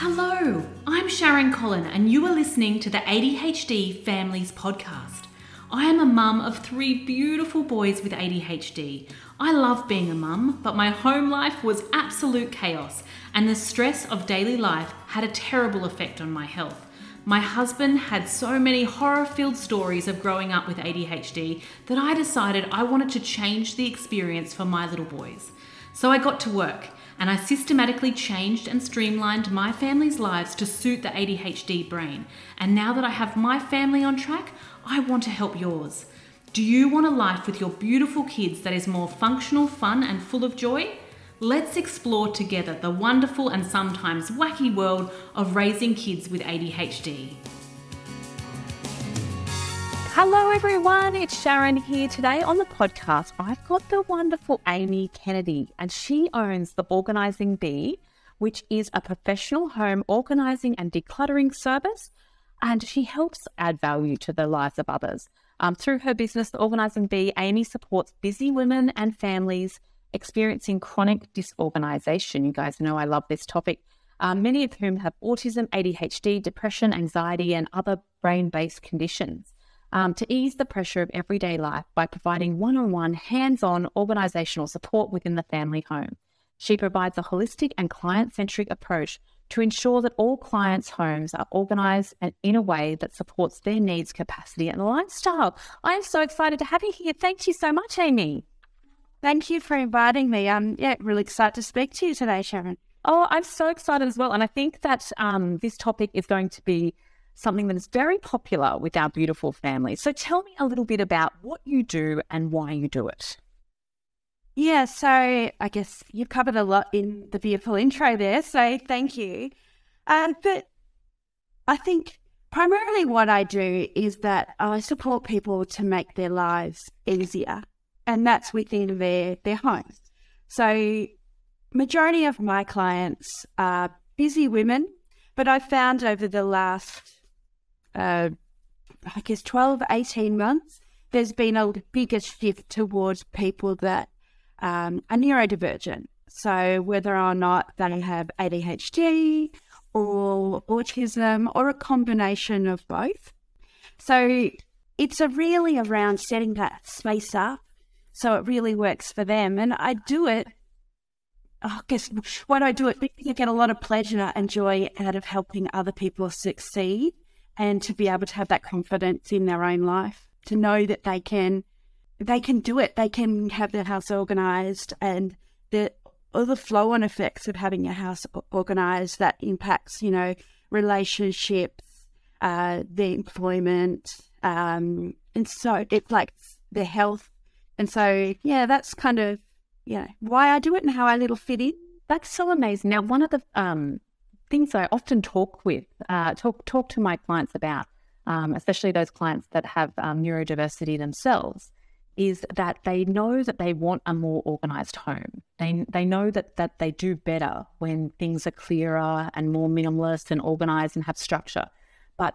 Hello, I'm Sharon Collon, and you are listening to the ADHD Families Podcast. I am a mum of three beautiful boys with ADHD. I love being a mum, but my home life was absolute chaos, and the stress of daily life had a terrible effect on my health. My husband had so many horror filled stories of growing up with ADHD that I decided I wanted to change the experience for my little boys. So I got to work and I systematically changed and streamlined my family's lives to suit the ADHD brain. And now that I have my family on track, I want to help yours. Do you want a life with your beautiful kids that is more functional, fun, and full of joy? Let's explore together the wonderful and sometimes wacky world of raising kids with ADHD. Hello, everyone. It's Sharon here. Today on the podcast, I've got the wonderful Amy Kennedy, and she owns the Organising Bee, which is a professional home organising and decluttering service. And she helps add value to the lives of others. Um, through her business, The Organising Bee, Amy supports busy women and families experiencing chronic disorganization. You guys know I love this topic. Um, many of whom have autism, ADHD, depression, anxiety, and other brain based conditions um, to ease the pressure of everyday life by providing one on one, hands on organizational support within the family home. She provides a holistic and client centric approach to ensure that all clients' homes are organized and in a way that supports their needs, capacity, and lifestyle. I am so excited to have you here. Thank you so much, Amy. Thank you for inviting me. I'm yeah, really excited to speak to you today, Sharon. Oh, I'm so excited as well. And I think that um, this topic is going to be something that is very popular with our beautiful family. So tell me a little bit about what you do and why you do it. Yeah, so I guess you've covered a lot in the beautiful intro there, so thank you. Um, but I think primarily what I do is that I support people to make their lives easier, and that's within their their homes. So, majority of my clients are busy women, but I've found over the last uh, I guess 12, 18 months, there's been a bigger shift towards people that um, are neurodivergent. So whether or not they have ADHD or autism or a combination of both. So it's a really around setting that space up so it really works for them. And I do it, I guess, why do I do it? Because I get a lot of pleasure and joy out of helping other people succeed and to be able to have that confidence in their own life, to know that they can they can do it. They can have their house organized and the other flow on effects of having your house organized that impacts, you know, relationships, uh, the employment, um, and so it's like their health. And so, yeah, that's kind of, you know, why I do it and how I little fit in. That's so amazing. Now, one of the um, things I often talk with, uh, talk talk to my clients about, um, especially those clients that have um, neurodiversity themselves, is that they know that they want a more organized home. They they know that that they do better when things are clearer and more minimalist and organized and have structure. But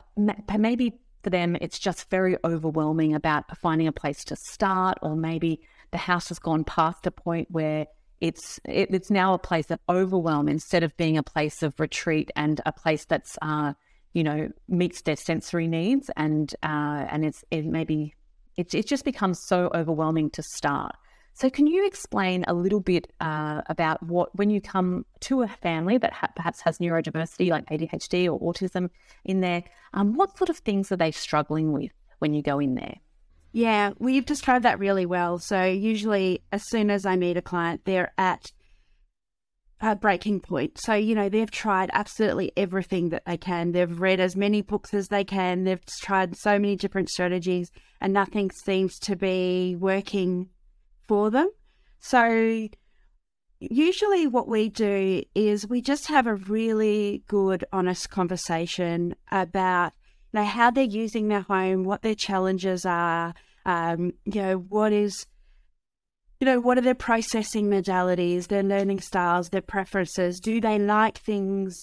maybe for them, it's just very overwhelming about finding a place to start, or maybe the house has gone past a point where it's it, it's now a place of overwhelm instead of being a place of retreat and a place that's uh, you know meets their sensory needs and uh, and it's it maybe it, it just becomes so overwhelming to start. So, can you explain a little bit uh, about what, when you come to a family that ha- perhaps has neurodiversity like ADHD or autism in there, um, what sort of things are they struggling with when you go in there? Yeah, well, you've described that really well. So usually, as soon as I meet a client, they're at a breaking point. So you know they've tried absolutely everything that they can. They've read as many books as they can. They've tried so many different strategies, and nothing seems to be working for them. So usually, what we do is we just have a really good, honest conversation about know how they're using their home, what their challenges are, um, you know what is, you know what are their processing modalities, their learning styles, their preferences. Do they like things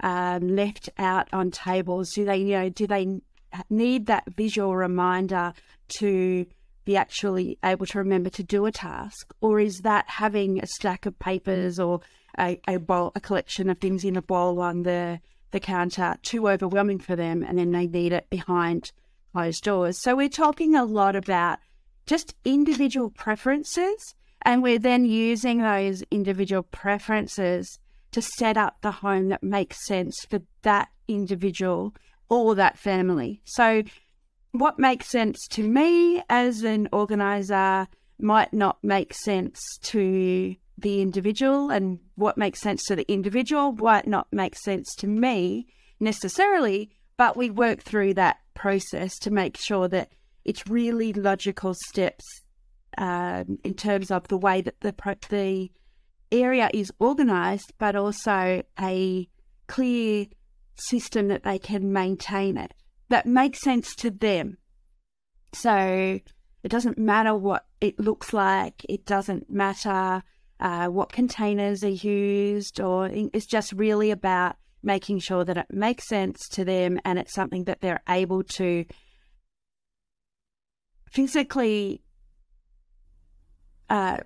um, left out on tables? Do they you know do they need that visual reminder to be actually able to remember to do a task, or is that having a stack of papers or a, a bowl, a collection of things in a bowl on the the counter too overwhelming for them, and then they need it behind closed doors? So we're talking a lot about just individual preferences, and we're then using those individual preferences to set up the home that makes sense for that individual or that family. So what makes sense to me as an organizer might not make sense to the individual, and what makes sense to the individual might not make sense to me necessarily. But we work through that process to make sure that it's really logical steps um, in terms of the way that the the area is organized, but also a clear system that they can maintain it that makes sense to them. So it doesn't matter what it looks like, it doesn't matter uh, what containers are used, or it's just really about making sure that it makes sense to them and it's something that they're able to physically, uh,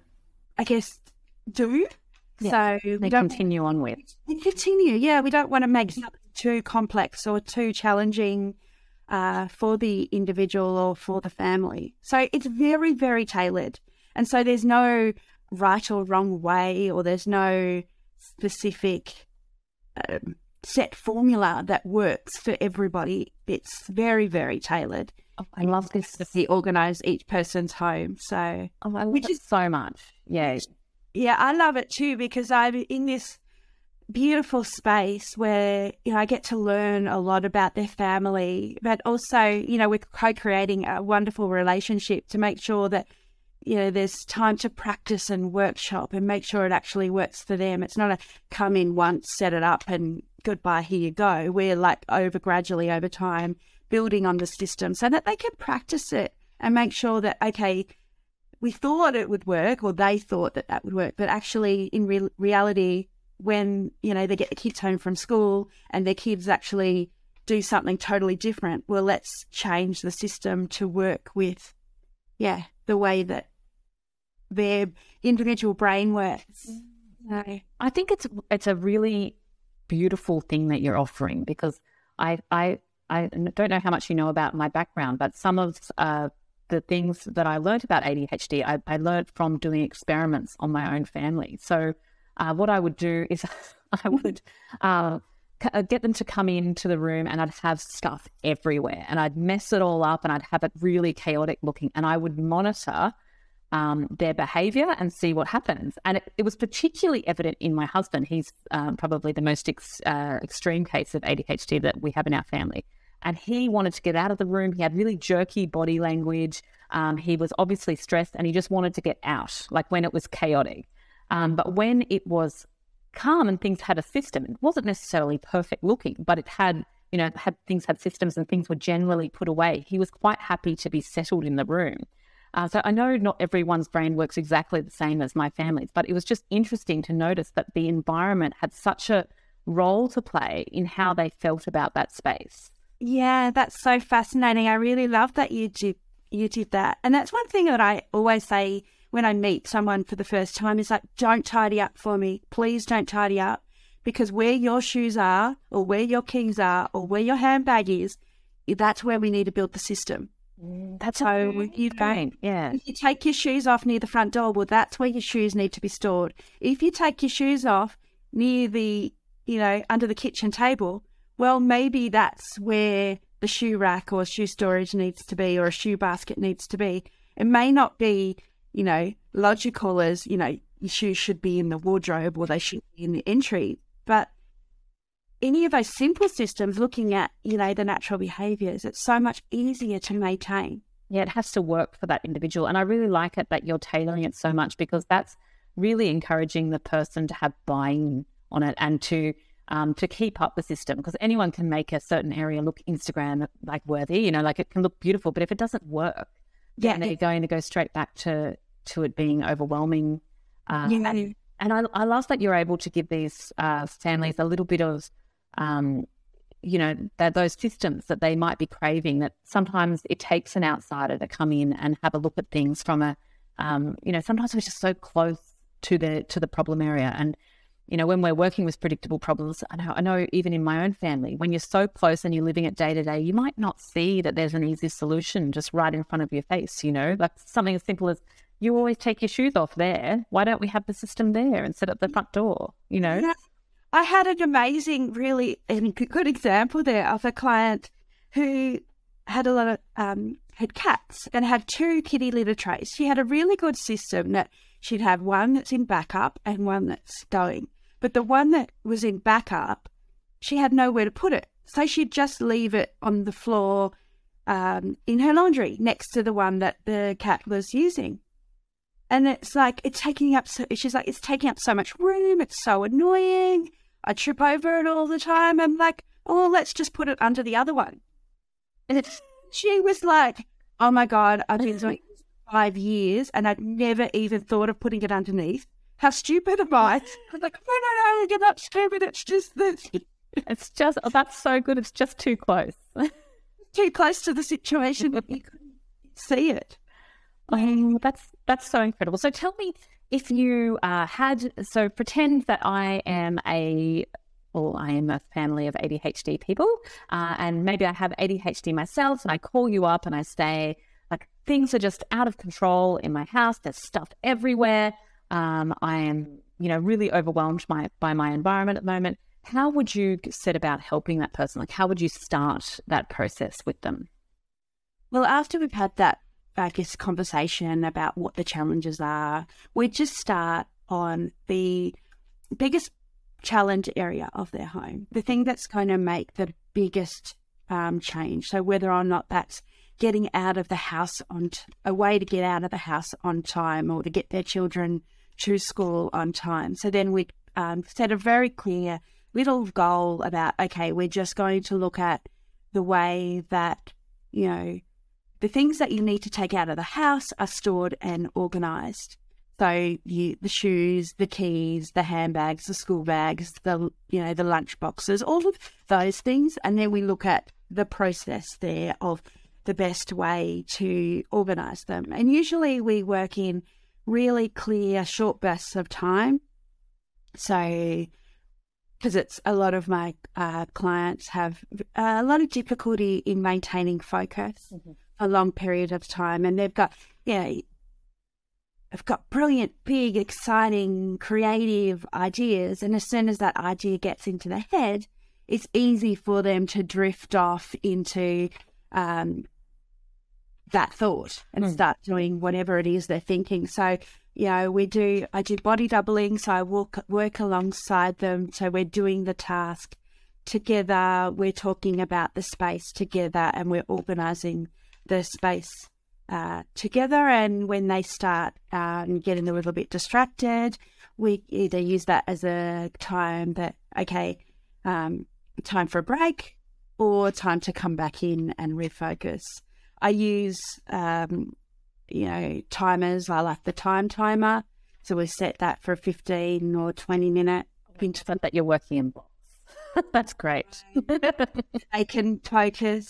I guess, do. Yeah, so they continue on with. They continue, yeah. We don't want to make it too complex or too challenging uh, for the individual or for the family. So it's very, very tailored. And so there's no right or wrong way, or there's no specific um, set formula that works for everybody. It's very, very tailored. Oh, I love this. To see organize each person's home. So, oh, which is so much. Yeah. Yeah, I love it too because I'm in this beautiful space where you know I get to learn a lot about their family, but also you know we're co-creating a wonderful relationship to make sure that you know there's time to practice and workshop and make sure it actually works for them. It's not a come in once, set it up, and goodbye, here you go. We're like over gradually over time building on the system so that they can practice it and make sure that okay we thought it would work or they thought that that would work but actually in re- reality when you know they get the kids home from school and their kids actually do something totally different well let's change the system to work with yeah the way that their individual brain works so. i think it's it's a really beautiful thing that you're offering because i i i don't know how much you know about my background but some of uh, the things that i learned about adhd I, I learned from doing experiments on my own family so uh, what I would do is I would uh, uh, get them to come into the room and I'd have stuff everywhere and I'd mess it all up and I'd have it really chaotic looking and I would monitor um, their behavior and see what happens. And it, it, was particularly evident in my husband. He's um, probably the most ex, uh, extreme case of ADHD that we have in our family. And he wanted to get out of the room. He had really jerky body language. Um, he was obviously stressed and he just wanted to get out, like when it was chaotic. Um, but when it was calm and things had a system, it wasn't necessarily perfect looking, but it had, you know, had things had systems and things were generally put away. He was quite happy to be settled in the room. Uh, so I know not everyone's brain works exactly the same as my family's, but it was just interesting to notice that the environment had such a role to play in how they felt about that space. Yeah, that's so fascinating. I really love that you did you did that. And that's one thing that I always say when I meet someone for the first time is like, don't tidy up for me. Please don't tidy up because where your shoes are or where your keys are or where your handbag is, that's where we need to build the system. Mm, that's so you going. Yeah. If you take your shoes off near the front door, well, that's where your shoes need to be stored. If you take your shoes off near the, you know, under the kitchen table, well, maybe that's where the shoe rack or shoe storage needs to be or a shoe basket needs to be. It may not be you know, logical as, you know, your shoes should be in the wardrobe or they should be in the entry. But any of those simple systems looking at, you know, the natural behaviors, it's so much easier to maintain. Yeah, it has to work for that individual. And I really like it that you're tailoring it so much because that's really encouraging the person to have buy-in on it and to um, to keep up the system because anyone can make a certain area look Instagram like worthy, you know, like it can look beautiful, but if it doesn't work, yeah, they're going to go straight back to to it being overwhelming. Uh, yeah. And, and I, I, love that you're able to give these uh, families a little bit of um, you know, that those systems that they might be craving, that sometimes it takes an outsider to come in and have a look at things from a, um, you know, sometimes we're just so close to the to the problem area. And, you know, when we're working with predictable problems, I know, I know even in my own family, when you're so close and you're living it day to day, you might not see that there's an easy solution just right in front of your face, you know, like something as simple as you always take your shoes off there. Why don't we have the system there instead of the front door, you know? I had an amazing, really good example there of a client who had a lot of um, had cats and had two kitty litter trays. She had a really good system that she'd have one that's in backup and one that's going. But the one that was in backup, she had nowhere to put it, so she'd just leave it on the floor um, in her laundry next to the one that the cat was using. And it's like it's taking up. So, she's like, it's taking up so much room. It's so annoying. I trip over it all the time. I'm like, oh, let's just put it under the other one. And she was like, oh my God, I've been doing this for five years and I'd never even thought of putting it underneath. How stupid am I? I'm like, no, no, no, you're not stupid. It's just this. It's just, oh, that's so good. It's just too close. too close to the situation. That you couldn't see it. Oh, that's that's so incredible. So tell me, if you uh, had, so pretend that I am a, well, I am a family of ADHD people, uh, and maybe I have ADHD myself, and I call you up and I say, like, things are just out of control in my house. There's stuff everywhere. Um, I am, you know, really overwhelmed by, by my environment at the moment. How would you set about helping that person? Like, how would you start that process with them? Well, after we've had that I guess, conversation about what the challenges are, we just start on the biggest challenge area of their home, the thing that's going to make the biggest um, change. So whether or not that's getting out of the house on t- a way to get out of the house on time or to get their children to school on time. So then we um, set a very clear little goal about okay, we're just going to look at the way that you know the things that you need to take out of the house are stored and organized. So you, the shoes, the keys, the handbags, the school bags, the you know the lunch boxes, all of those things, and then we look at the process there of the best way to organize them. And usually we work in really clear short bursts of time. So because it's a lot of my uh, clients have a lot of difficulty in maintaining focus. Mm-hmm a long period of time, and they've got yeah, they've got brilliant, big, exciting, creative ideas, and as soon as that idea gets into their head, it's easy for them to drift off into um, that thought and mm. start doing whatever it is they're thinking. So, you know, we do, I do body doubling. So I walk, work alongside them. So we're doing the task together. We're talking about the space together and we're organizing the space uh, together. And when they start um, getting a little bit distracted, we either use that as a time that, okay, um, time for a break or time to come back in and refocus. I use, um, you know, timers. I like the time timer. So we set that for 15 or 20 minute interval that you're working in blocks. That's great. they can focus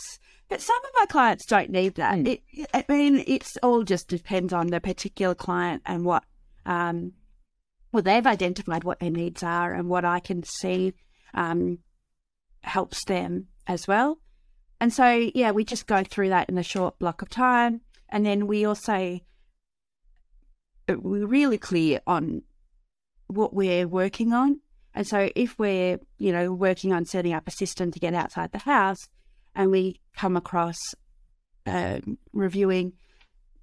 but some of my clients don't need that. Mm. It, I mean, it's all just depends on the particular client and what, um, well, they've identified what their needs are and what I can see um, helps them as well. And so, yeah, we just go through that in a short block of time. And then we also, we're really clear on what we're working on. And so if we're, you know, working on setting up a system to get outside the house, and we come across uh, reviewing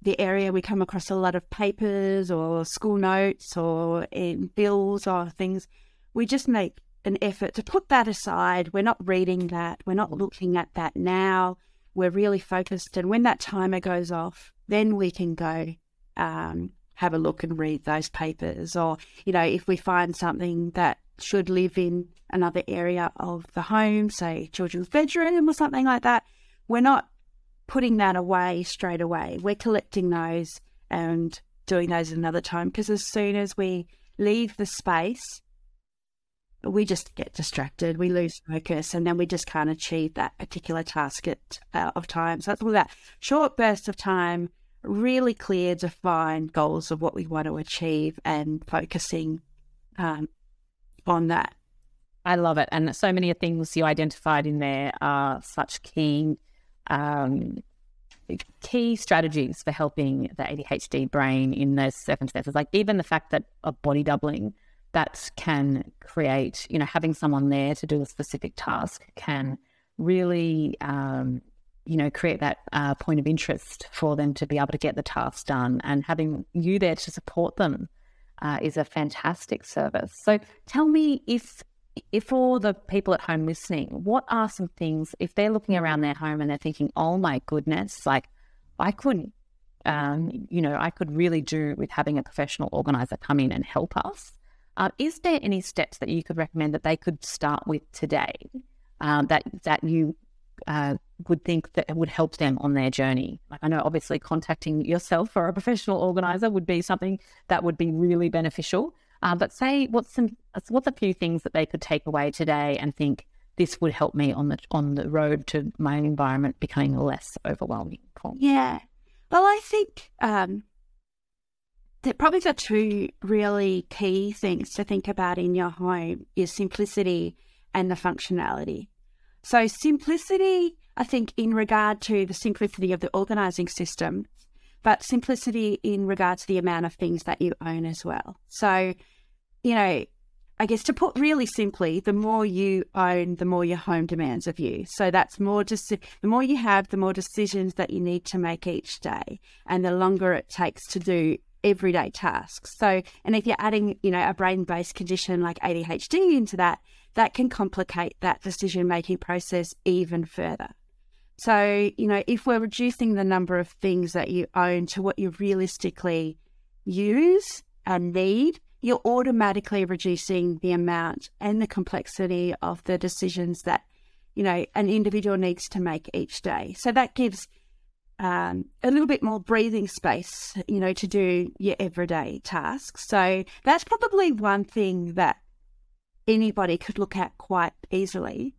the area, we come across a lot of papers or school notes or bills or things. We just make an effort to put that aside. We're not reading that. We're not looking at that now. We're really focused. And when that timer goes off, then we can go um, have a look and read those papers. Or, you know, if we find something that should live in another area of the home, say children's bedroom or something like that, we're not putting that away straight away. We're collecting those and doing those another time because as soon as we leave the space, we just get distracted, we lose focus, and then we just can't achieve that particular task at, uh, of time. So it's all that short bursts of time, really clear, defined goals of what we want to achieve, and focusing um, on that. I love it, and so many things you identified in there are such key. Um, key strategies for helping the ADHD brain in those circumstances. Like even the fact that a body doubling that can create, you know, having someone there to do a specific task can really, um, you know, create that uh, point of interest for them to be able to get the task done. And having you there to support them uh, is a fantastic service. So tell me if. If for the people at home listening, what are some things if they're looking around their home and they're thinking, "Oh my goodness, like I couldn't um, you know, I could really do with having a professional organizer come in and help us. Uh, is there any steps that you could recommend that they could start with today um, that that you uh, would think that it would help them on their journey? Like I know, obviously, contacting yourself or a professional organizer would be something that would be really beneficial. Uh, but say what's some what's a few things that they could take away today and think this would help me on the on the road to my environment becoming less overwhelming. Yeah, well, I think um, that probably the two really key things to think about in your home is simplicity and the functionality. So simplicity, I think, in regard to the simplicity of the organizing system, but simplicity in regard to the amount of things that you own as well. So, you know, I guess to put really simply, the more you own, the more your home demands of you. So that's more just the more you have, the more decisions that you need to make each day, and the longer it takes to do everyday tasks. So, and if you're adding, you know, a brain based condition like ADHD into that, that can complicate that decision making process even further. So, you know, if we're reducing the number of things that you own to what you realistically use and need, you're automatically reducing the amount and the complexity of the decisions that, you know, an individual needs to make each day. So that gives um, a little bit more breathing space, you know, to do your everyday tasks. So that's probably one thing that anybody could look at quite easily.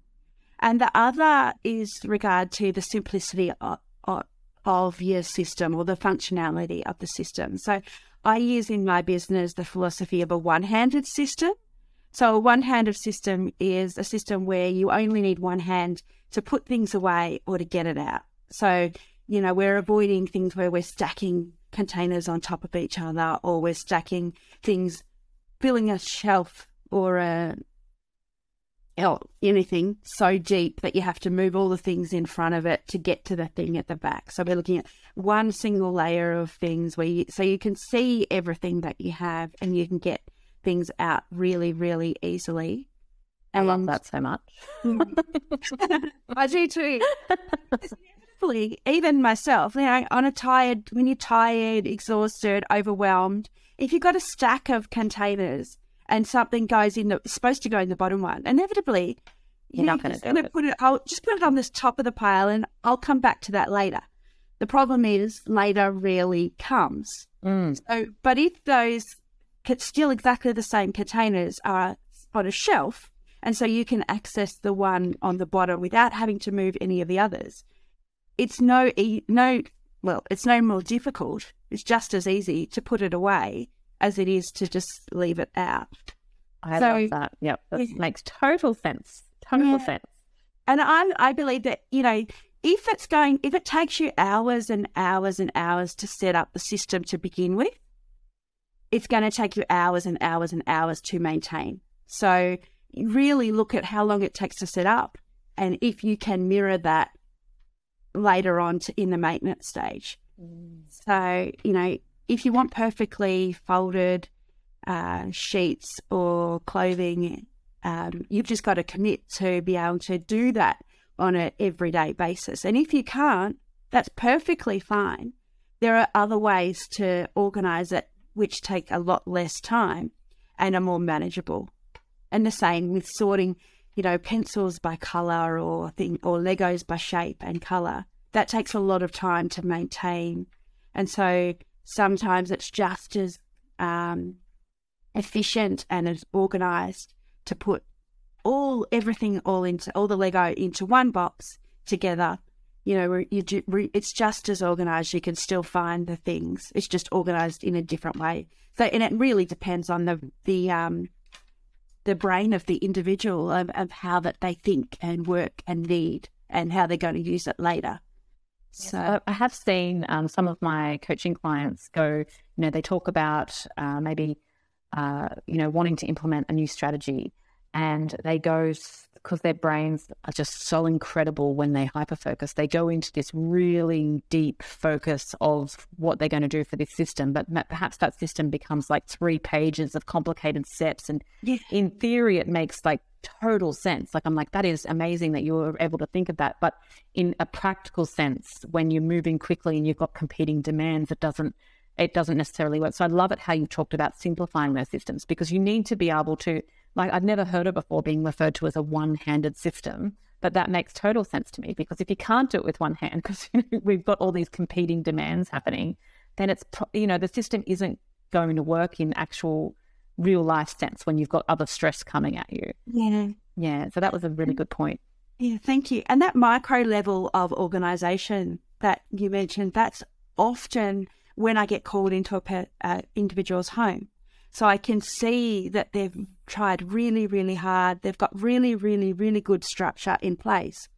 And the other is regard to the simplicity of, of, of your system or the functionality of the system. So I use in my business the philosophy of a one handed system. So, a one handed system is a system where you only need one hand to put things away or to get it out. So, you know, we're avoiding things where we're stacking containers on top of each other or we're stacking things, filling a shelf or a anything so deep that you have to move all the things in front of it to get to the thing at the back. So we're looking at one single layer of things where you, so you can see everything that you have and you can get things out really, really easily. I love that so much. I do too even myself, you know, on a tired, when you're tired, exhausted, overwhelmed, if you've got a stack of containers and something goes in the, supposed to go in the bottom one, inevitably, you're, not going to put it. I'll just put it on this top of the pile, and I'll come back to that later. The problem is later rarely comes. Mm. So, but if those still exactly the same containers are on a shelf, and so you can access the one on the bottom without having to move any of the others, it's no no well, it's no more difficult. It's just as easy to put it away as it is to just leave it out. I so, love that. Yep, that yeah. makes total sense. Total yeah. sense. And I I believe that you know if it's going if it takes you hours and hours and hours to set up the system to begin with, it's going to take you hours and hours and hours to maintain. So really look at how long it takes to set up, and if you can mirror that later on to, in the maintenance stage. Mm. So, you know, if you want perfectly folded uh, sheets or clothing, um, you've just got to commit to be able to do that on an everyday basis. And if you can't, that's perfectly fine. There are other ways to organize it which take a lot less time and are more manageable. And the same with sorting you know, pencils by color or thing or Legos by shape and color. That takes a lot of time to maintain, and so sometimes it's just as um, efficient and as organized to put all everything all into all the Lego into one box together. You know, you do, it's just as organized. You can still find the things. It's just organized in a different way. So, and it really depends on the the um the brain of the individual of, of how that they think and work and need and how they're going to use it later. So I have seen um, some of my coaching clients go, you know, they talk about uh, maybe, uh, you know, wanting to implement a new strategy and they go because their brains are just so incredible when they hyperfocus. They go into this really deep focus of what they're going to do for this system, but perhaps that system becomes like three pages of complicated steps. And yeah. in theory, it makes like total sense. Like I'm like, that is amazing that you were able to think of that. But in a practical sense, when you're moving quickly and you've got competing demands, it doesn't it doesn't necessarily work. So I love it how you talked about simplifying those systems because you need to be able to like I've never heard it before being referred to as a one-handed system, but that makes total sense to me because if you can't do it with one hand because you know, we've got all these competing demands happening, then it's you know the system isn't going to work in actual real life sense when you've got other stress coming at you. Yeah. Yeah. So that was a really good point. Yeah, thank you. And that micro level of organization that you mentioned, that's often when I get called into a per, uh, individual's home. So I can see that they've tried really, really hard. They've got really, really, really good structure in place.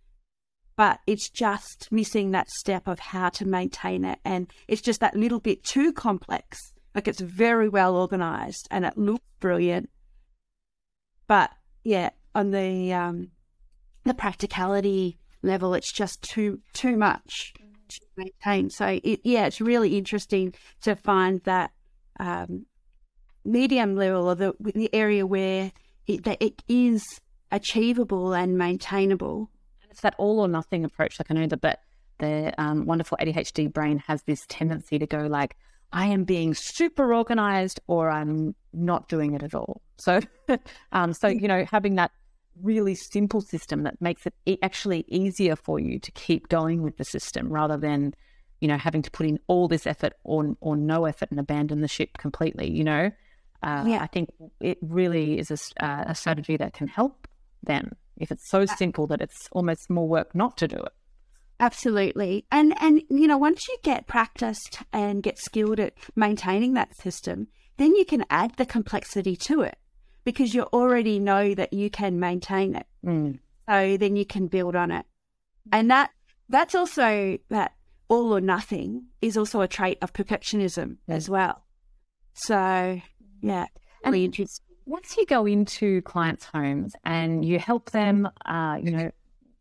But it's just missing that step of how to maintain it. And it's just that little bit too complex. Like it's very well organized and it looks brilliant. But yeah, on the um, the practicality level, it's just too too much to maintain. So it, yeah, it's really interesting to find that um, medium level or the, the area where it, that it is achievable and maintainable. And it's that all or nothing approach. Like I know that, but the um, wonderful ADHD brain has this tendency to go like, I am being super organized or I'm not doing it at all. So, um, so you know, having that really simple system that makes it actually easier for you to keep going with the system rather than, you know, having to put in all this effort or or no effort and abandon the ship completely. You know, uh, yeah. I think it really is a, uh, a strategy that can help them if it's so simple that it's almost more work not to do it. Absolutely. And and you know, once you get practiced and get skilled at maintaining that system, then you can add the complexity to it because you already know that you can maintain it. Mm. So then you can build on it. And that that's also that all or nothing is also a trait of perfectionism as well. So yeah. Really interesting. Once you go into clients' homes and you help them, uh, you know,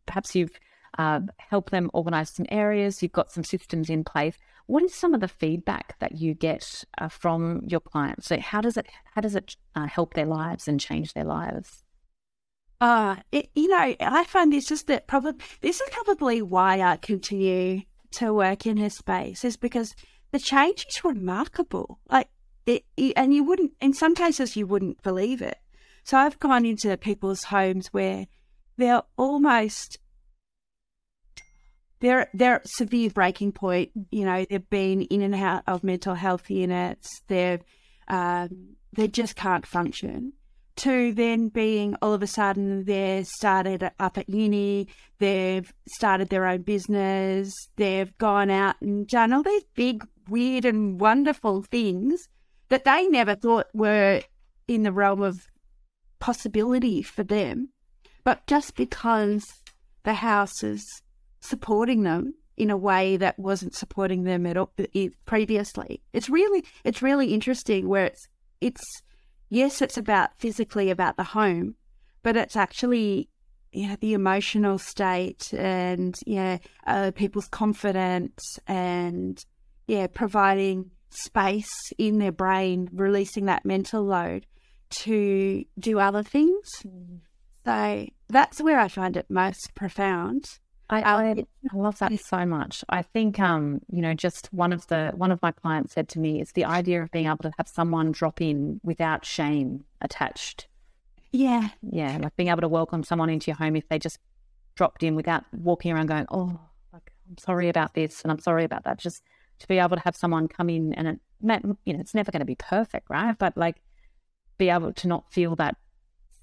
perhaps you've uh, helped them organize some areas, you've got some systems in place. What is some of the feedback that you get uh, from your clients? So how does it how does it uh, help their lives and change their lives? Uh, it, you know, I find this just that probably this is probably why I continue to work in this space is because the change is remarkable. Like it, it, and you wouldn't, in some cases, you wouldn't believe it. So I've gone into people's homes where they're almost they're they're at severe breaking point. You know, they've been in and out of mental health units. They've um, they just can't function. To then being all of a sudden they're started up at uni, they've started their own business, they've gone out and done all these big, weird, and wonderful things that they never thought were in the realm of possibility for them. But just because the house is supporting them in a way that wasn't supporting them at all previously, it's really it's really interesting. Where it's it's yes, it's about physically about the home, but it's actually yeah the emotional state and yeah uh, people's confidence and yeah providing space in their brain, releasing that mental load to do other things. Mm. So that's where I find it most profound. I, I, I, love that so much. I think, um, you know, just one of the one of my clients said to me is the idea of being able to have someone drop in without shame attached. Yeah, yeah, like being able to welcome someone into your home if they just dropped in without walking around going, "Oh, like I'm sorry about this and I'm sorry about that." Just to be able to have someone come in and it, you know, it's never going to be perfect, right? But like be able to not feel that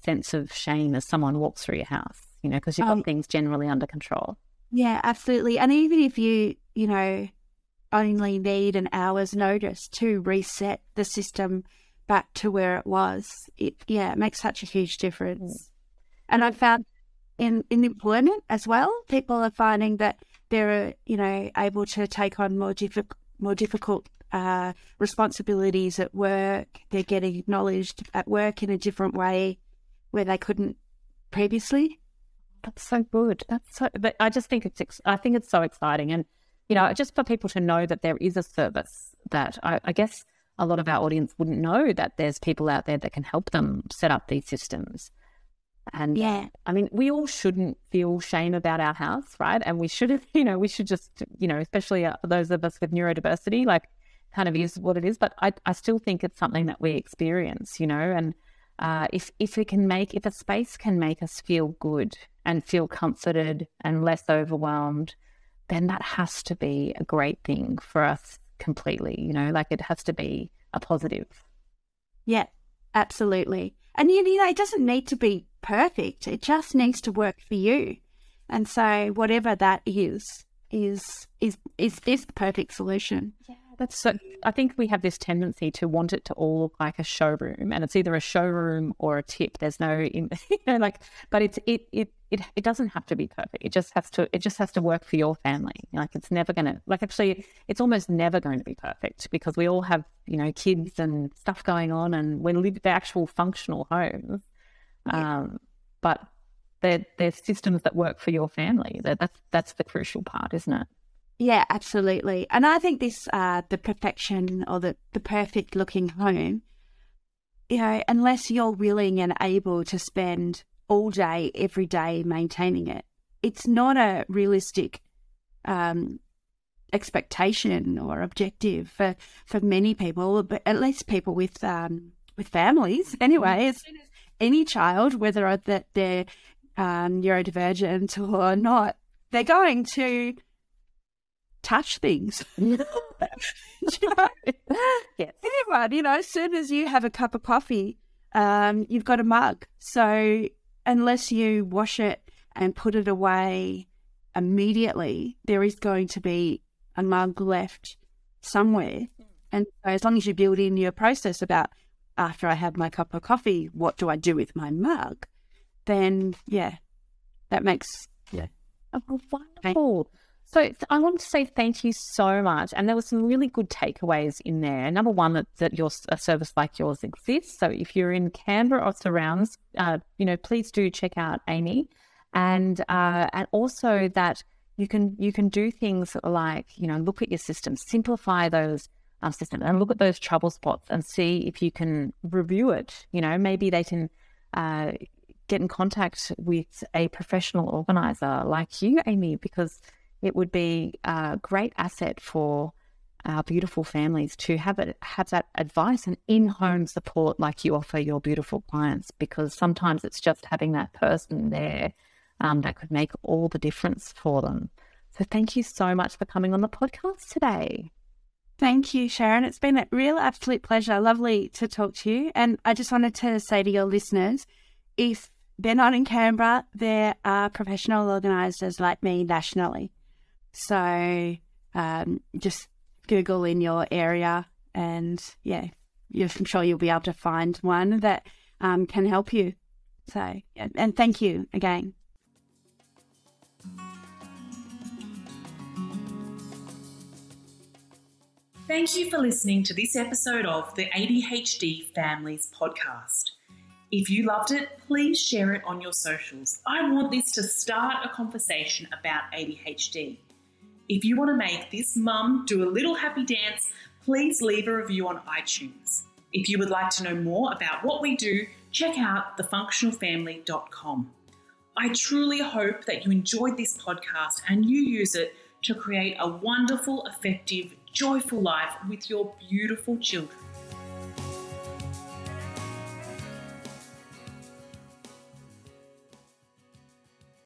sense of shame as someone walks through your house, you know, because you've got Um, things generally under control. Yeah, absolutely. And even if you, you know, only need an hour's notice to reset the system back to where it was, it yeah, it makes such a huge difference. And I've found in in employment as well, people are finding that they're you know able to take on more difficult more difficult uh, responsibilities at work. They're getting acknowledged at work in a different way where they couldn't previously. That's so good. That's so. But I just think it's. ex- I think it's so exciting, and you know, just for people to know that there is a service that I, I guess a lot of our audience wouldn't know that there's people out there that can help them set up these systems. And Yeah. I mean, we all shouldn't feel shame about our house, right? And we should, you know, we should just, you know, especially uh, those of us with neurodiversity, like, kind of is what it is. But I, I still think it's something that we experience, you know, and uh, if if it can make if a space can make us feel good and feel comforted and less overwhelmed, then that has to be a great thing for us completely. You know, like it has to be a positive. Yeah, absolutely. And you you know, it doesn't need to be perfect. It just needs to work for you. And so whatever that is, is is is is the perfect solution. Yeah, that's so. I think we have this tendency to want it to all look like a showroom, and it's either a showroom or a tip. There's no, you know, like, but it's it it it it doesn't have to be perfect. It just has to it just has to work for your family. Like, it's never gonna like actually, it's almost never going to be perfect because we all have you know kids and stuff going on, and we live the actual functional homes. Um, but they're, they're systems that work for your family. That that's that's the crucial part, isn't it? Yeah, absolutely. And I think this uh the perfection or the, the perfect looking home, you know, unless you're willing and able to spend all day, every day maintaining it, it's not a realistic um expectation or objective for, for many people, but at least people with um with families anyway. As soon as any child, whether that they're um, neurodivergent or not, they're going to touch things. yes. Anyone, you know, as soon as you have a cup of coffee, um, you've got a mug. So unless you wash it and put it away immediately, there is going to be a mug left somewhere. And so as long as you build in your process about after I have my cup of coffee, what do I do with my mug? Then yeah, that makes yeah. Oh, wonderful. So I want to say thank you so much. And there were some really good takeaways in there. Number one, that, that your a service like yours exists. So if you're in Canberra or surrounds, uh, you know, please do check out Amy, and uh, and also that you can you can do things like you know look at your system, simplify those um, systems, and look at those trouble spots and see if you can review it. You know, maybe they can. Uh, get in contact with a professional organizer like you, Amy, because it would be a great asset for our beautiful families to have it have that advice and in-home support like you offer your beautiful clients because sometimes it's just having that person there um, that could make all the difference for them so thank you so much for coming on the podcast today Thank you, Sharon. It's been a real absolute pleasure. Lovely to talk to you. And I just wanted to say to your listeners if they're not in Canberra, there are professional organisers like me nationally. So um, just Google in your area and yeah, you're, I'm sure you'll be able to find one that um, can help you. So, and thank you again. Thank you for listening to this episode of the ADHD Families Podcast. If you loved it, please share it on your socials. I want this to start a conversation about ADHD. If you want to make this mum do a little happy dance, please leave a review on iTunes. If you would like to know more about what we do, check out thefunctionalfamily.com. I truly hope that you enjoyed this podcast and you use it to create a wonderful, effective, joyful life with your beautiful children.